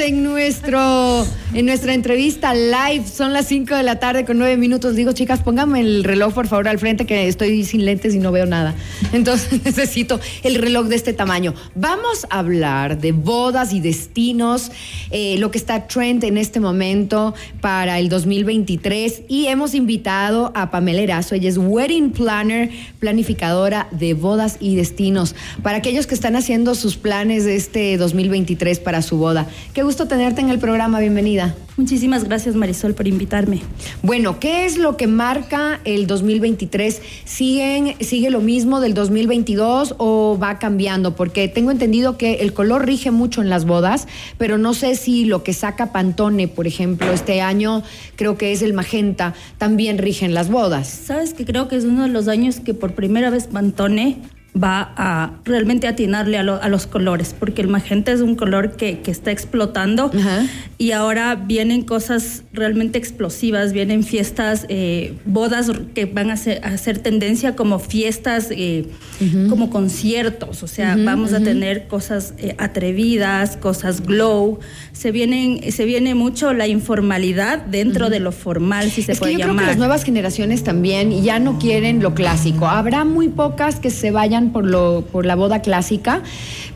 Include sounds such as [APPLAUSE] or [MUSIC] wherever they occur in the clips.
en nuestro en nuestra entrevista live. Son las 5 de la tarde con 9 minutos. Digo, chicas, pónganme el reloj por favor al frente que estoy sin lentes y no veo nada. Entonces [LAUGHS] necesito el reloj de este tamaño. Vamos a hablar de bodas y destinos, eh, lo que está trend en este momento para el 2023 y hemos invitado a Pamela Erazo. Ella es wedding planner, planificadora de bodas y destinos. Para aquellos que están haciendo sus planes de este 2023 para su boda. Qué gusto tenerte en el programa. Bienvenida. Muchísimas gracias Marisol por invitarme. Bueno, ¿qué es lo que marca el 2023? ¿Siguen, ¿Sigue lo mismo del 2022 o va cambiando? Porque tengo entendido que el color rige mucho en las bodas, pero no sé si lo que saca Pantone, por ejemplo, este año creo que es el magenta, también rige en las bodas. Sabes que creo que es uno de los años que por primera vez Pantone va a realmente atinarle a, los colores, porque el magenta es un color que, está explotando. Y ahora vienen cosas realmente explosivas, vienen fiestas, eh, bodas que van a hacer, tendencia como fiestas, eh, como conciertos, o sea, vamos a tener cosas eh, atrevidas, cosas glow, se, vienen, se viene mucho la informalidad dentro de lo formal, si se puede que yo Creo que las nuevas generaciones también ya no quieren lo clásico, habrá muy pocas que se vayan por, lo, por la boda clásica,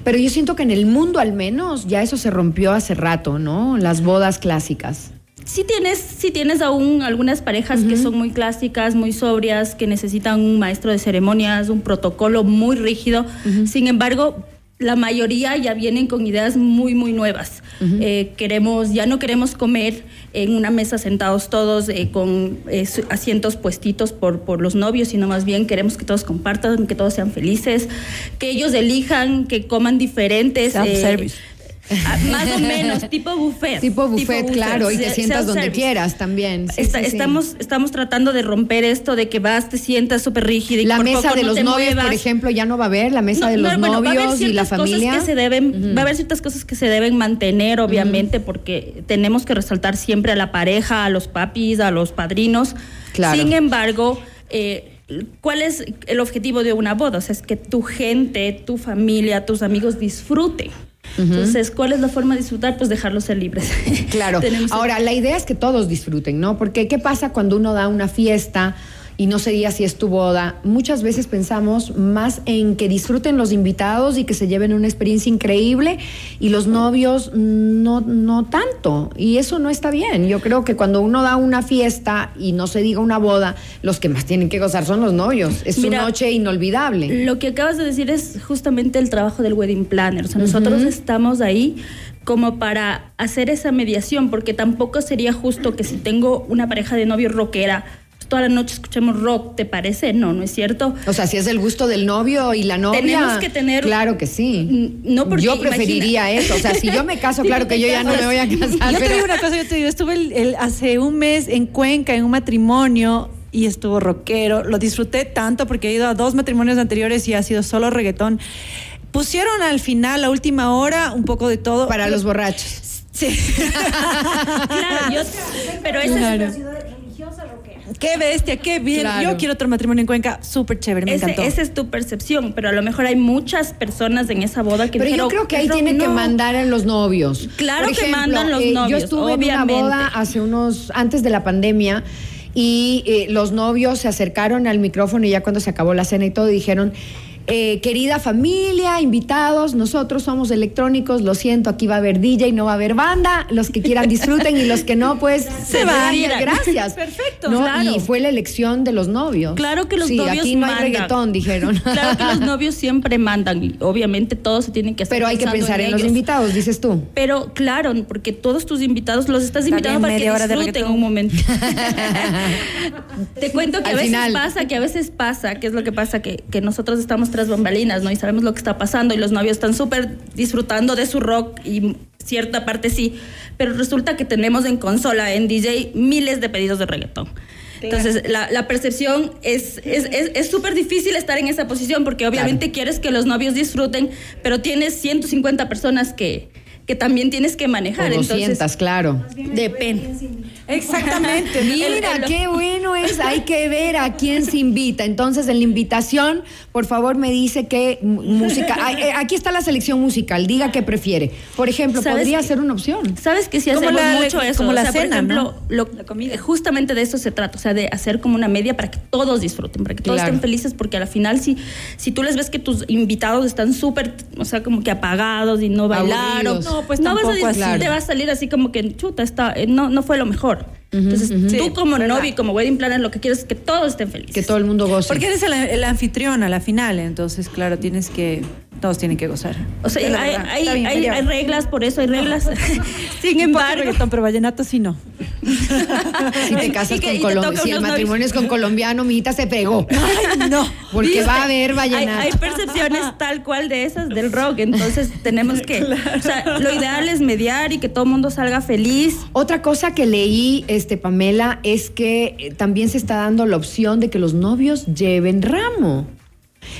pero yo siento que en el mundo al menos ya eso se rompió hace rato, ¿no? Las bodas clásicas. Sí tienes, sí tienes aún algunas parejas que son muy clásicas, muy sobrias, que necesitan un maestro de ceremonias, un protocolo muy rígido. Sin embargo, la mayoría ya vienen con ideas muy, muy nuevas. Eh, queremos, ya no queremos comer en una mesa sentados todos eh, con eh, asientos puestitos por, por los novios, sino más bien queremos que todos compartan, que todos sean felices, que ellos elijan, que coman diferentes. Ah, más o menos, [LAUGHS] tipo buffet. Tipo buffet, claro, y te sientas donde quieras también. estamos, estamos tratando de romper esto de que vas, te sientas súper rígido y La mesa de los novios, por ejemplo, ya no va a haber, la mesa de los novios y la familia. Que se deben, Va a haber ciertas cosas que se deben mantener, obviamente, porque tenemos que resaltar siempre a la pareja, a los papis, a los padrinos. Claro. Sin embargo, eh, ¿Cuál es el objetivo de una boda? O sea, es que tu gente, tu familia, tus amigos disfruten. Entonces, ¿cuál es la forma de disfrutar? Pues dejarlos ser libres. Claro. [LAUGHS] Ahora, la idea es que todos disfruten, ¿no? Porque ¿qué pasa cuando uno da una fiesta? Y no sería si es tu boda. Muchas veces pensamos más en que disfruten los invitados y que se lleven una experiencia increíble y los novios no, no tanto. Y eso no está bien. Yo creo que cuando uno da una fiesta y no se diga una boda, los que más tienen que gozar son los novios. Es una noche inolvidable. Lo que acabas de decir es justamente el trabajo del wedding planner. O sea, nosotros estamos ahí como para hacer esa mediación, porque tampoco sería justo que si tengo una pareja de novio rockera, toda la noche escuchemos rock, ¿te parece? No, no es cierto. O sea, si es el gusto del novio y la novia. Tenemos que tener. Claro que sí. No porque, yo preferiría eso. O sea, si yo me caso, claro que yo ya no me voy a [LAUGHS] casar. Yo te digo una cosa, yo te digo, estuve hace un mes en Cuenca en un matrimonio y estuvo rockero. Lo disfruté tanto porque he ido a dos matrimonios anteriores y ha sido solo reggaetón. Pusieron al final, la última hora, un poco de todo. Para los borrachos. Sí. [LAUGHS] claro, yo, pero esa es Qué bestia, qué bien. Yo quiero otro matrimonio en Cuenca, súper chévere, me encantó. Esa es tu percepción, pero a lo mejor hay muchas personas en esa boda que Pero yo creo que ahí tiene que mandar a los novios. Claro que mandan los novios. Eh, yo estuve en una boda hace unos, antes de la pandemia, y eh, los novios se acercaron al micrófono y ya cuando se acabó la cena y todo dijeron eh, querida familia, invitados, nosotros somos electrónicos, lo siento, aquí va a haber DJ, no va a haber banda, los que quieran disfruten y los que no, pues [LAUGHS] se van. Gracias. [LAUGHS] Perfecto. Y fue la elección de los novios. Claro que los sí, novios aquí no hay reggaetón, dijeron. [LAUGHS] Claro que los novios siempre mandan y obviamente todos se tienen que hacer. Pero hay que pensar en, los invitados, dices tú. Pero claro, porque todos tus invitados los estás invitando para que disfruten un momento. Te cuento que a veces pasa, que a veces pasa, que es lo que pasa, que, que nosotros estamos tras bambalinas, ¿no? Y sabemos lo que está pasando y los novios están súper disfrutando de su rock y cierta parte sí, pero resulta que tenemos en consola, en DJ, miles de pedidos de reggaetón. Entonces, la, percepción es súper es, difícil estar en esa posición porque obviamente quieres que los novios disfruten, pero tienes 150 personas que, que también tienes que manejar. O 200, Entonces, claro. depende. Exactamente. [LAUGHS] Mira, qué bueno es, hay que ver a quién se invita. Entonces, en la invitación, por favor, me dice qué música. Eh, Aquí está la selección musical, diga qué prefiere. Por ejemplo, ¿Sabes podría qué? ser una opción. Sabes que si hacemos la- mucho eso, como o la sea, por cena, ejemplo, ¿no? lo- La comida. justamente de eso se trata, o sea, de hacer como una media para que todos disfruten, para que todos Claro. estén felices, porque al final si, si tú les ves que tus invitados están súper, o sea, como que apagados y no bailaron, Aburridos. No, pues no vas a así. te va a salir así como que chuta, está, eh, no, no fue lo mejor. Entonces, Sí, tú como novio y como wedding planner lo que quieres es que todos estén felices. Que todo el mundo goce. Porque eres el, el anfitrión a la final, entonces, claro, tienes que. Todos tienen que gozar. o sea, hay, verdad. hay- Está bien, hay- María. hay reglas, por eso hay reglas. [LAUGHS] Sin embargo, pero vallenato sí no. [LAUGHS] si te casas y que- con colombiano, si el matrimonio es con colombiano, mi hijita se pegó. [LAUGHS] Ay, no. Porque ¿Viste? va a haber Hay, vallenato. hay percepciones tal cual de esas del rock, entonces tenemos que, o sea, lo ideal es mediar y que todo el mundo salga feliz. Otra cosa que leí, este Pamela, es que eh, también se está dando la opción de que los novios lleven ramo.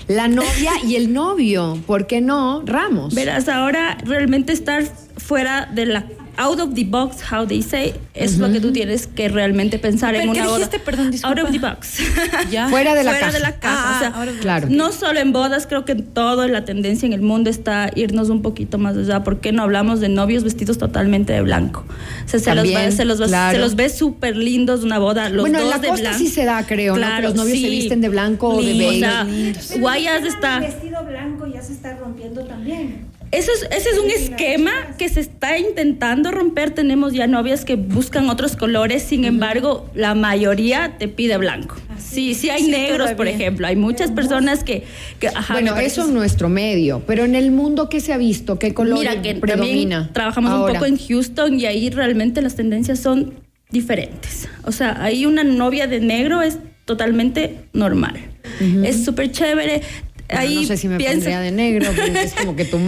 La novia y el novio, ¿por qué no ramos? Verás, ahora realmente estar fuera de la out of the box, how they say, es lo que tú tienes que realmente pensar en Pero, ¿qué una boda. Perdón, disculpa. Out of the box. [LAUGHS] Ya. Fuera de la fuera casa. de la casa. Ah, o sea, ahora- Claro. No solo en bodas, creo que en todo la tendencia en el mundo está irnos un poquito más allá. ¿Por qué no hablamos de novios vestidos totalmente de blanco? O sea, se, los, También, ve, se, los, ve- claro. se los ve súper lindos una boda. Los bueno, en dos la de costa blanco. sí se da, creo, ¿no? Que los novios se visten de blanco o de beige. O sea, Guayas El está. vestido blanco ya se está rompiendo también. Eso es, ese es un esquema que se está intentando romper. Tenemos ya novias que buscan otros colores, sin embargo, la mayoría te pide blanco. Sí, sí hay Sí, negros, por ejemplo. Hay muchas personas que... que, ajá, bueno, eso en nuestro medio, pero en el mundo, ¿qué se ha visto? ¿Qué color Mira que predomina? también trabajamos ahora? un poco en Houston y ahí realmente las tendencias son diferentes. O sea, ahí una novia de negro es totalmente normal. Es súper chévere. Ahí no sé si me piensa- pondría de negro, porque es como que tu [LAUGHS]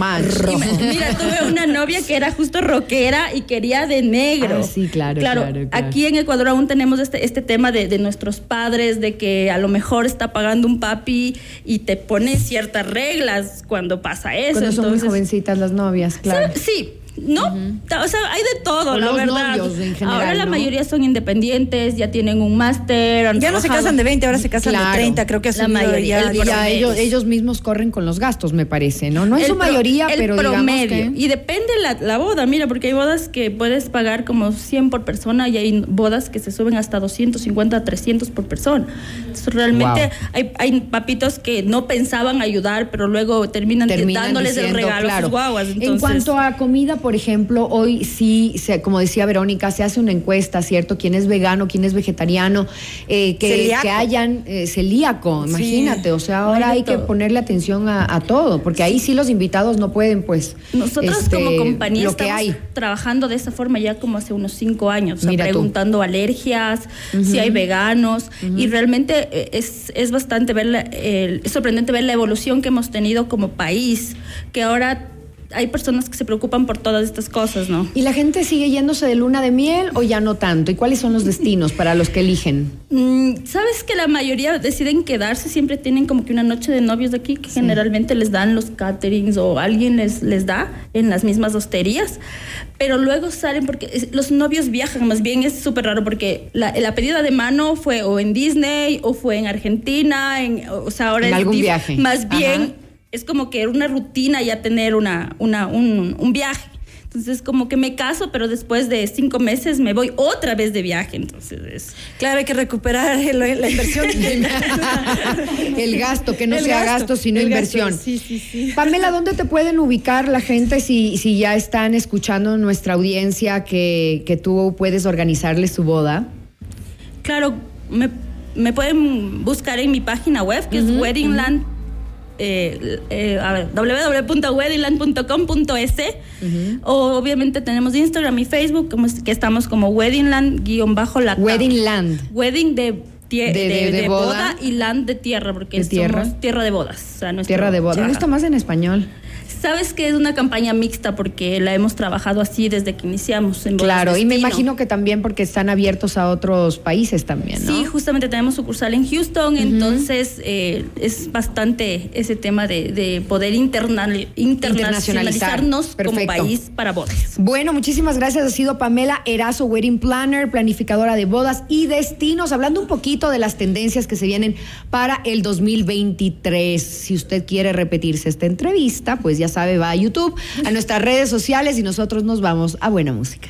me- Mira, tuve una novia que era justo rockera y quería de negro. Ah, sí, claro, claro, claro. Aquí en Ecuador aún tenemos este, este tema de, de nuestros padres, de que a lo mejor está pagando un papi y te pone ciertas reglas cuando pasa eso. Cuando son muy jovencitas las novias, claro. Sí, no, o sea, hay de todo, O la los verdad. en general, ahora la ¿no? mayoría son independientes, ya tienen un máster. Ya no se casan de 20, ahora se casan Claro. de 30, creo que ha La mayoría, el ya ellos, ellos mismos corren con los gastos, me parece, ¿no? No es su pro- mayoría, el pero promedio. digamos que... Y depende la, la boda, mira, porque hay bodas que puedes pagar como 100 por persona y hay bodas que se suben hasta 250, 300 por persona. Entonces, realmente Wow. hay, hay papitos que no pensaban ayudar, pero luego terminan, terminan dándoles diciendo, el regalo a claro. sus guaguas. En cuanto a comida, por ejemplo, hoy sí, se- como decía Verónica, se hace una encuesta, ¿cierto? ¿Quién es vegano, quién es vegetariano? Eh, que, que hayan eh, celíaco, Sí. imagínate. O sea, ahora Hay que ponerle atención a, a todo, porque ahí sí los invitados no pueden, pues. Nosotros este, como compañía lo que estamos hay. trabajando de esa forma ya como hace unos cinco años, o sea, Mira tú. preguntando alergias, si hay veganos, y realmente eh, es, es bastante ver, la- el- es sorprendente ver la evolución que hemos tenido como país, que ahora hay personas que se preocupan por todas estas cosas, ¿no? ¿Y la gente sigue yéndose de luna de miel o ya no tanto? ¿Y cuáles son los destinos para los que eligen? Mm, Sabes que la mayoría deciden quedarse, siempre tienen como que una noche de novios de aquí que generalmente les dan los caterings o alguien les, les da en las mismas hosterías, pero luego salen porque los novios viajan, más bien es súper raro porque la, la pedida de mano fue o en Disney o fue en Argentina, en, o sea, ahora En es algún viaje. Más bien Ajá. Es como que era una rutina ya tener una, una, un, un viaje. Entonces, como que me caso, pero después de cinco meses me voy otra vez de viaje. Entonces, es- Claro, hay que recuperar el- la inversión. [LAUGHS] el gasto, que no El sea gasto, gasto, sino gasto, inversión. sí, sí, sí. Pamela, ¿dónde te pueden ubicar la gente si, si ya están escuchando nuestra audiencia que, que tú puedes organizarles su boda? Claro, me, me pueden buscar en mi página web, que es Weddingland. Eh, eh, o obviamente tenemos Instagram y Facebook como que estamos como Weddingland guion bajo la Wedding Land. Wedding de, De- de- de- de boda. boda. y land de tierra porque ¿De tierra? somos tierra de bodas o sea, nuestro- Tierra de boda. Me Ajá. gusta más en español. Sabes que es una campaña mixta porque la hemos trabajado así desde que iniciamos. En Claro, y me imagino que también porque están abiertos a otros países también, ¿no? Sí, justamente tenemos sucursal en Houston, entonces eh, es bastante ese tema de, de poder internacionalizarnos como país para bodas. Bueno, muchísimas gracias. Ha sido Pamela Erazo, Wedding Planner, planificadora de bodas y destinos, hablando un poquito de las tendencias que se vienen para el 2023. Si usted quiere repetirse esta entrevista, pues ya sabe, va a YouTube, a nuestras redes sociales y nosotros nos vamos a buena música.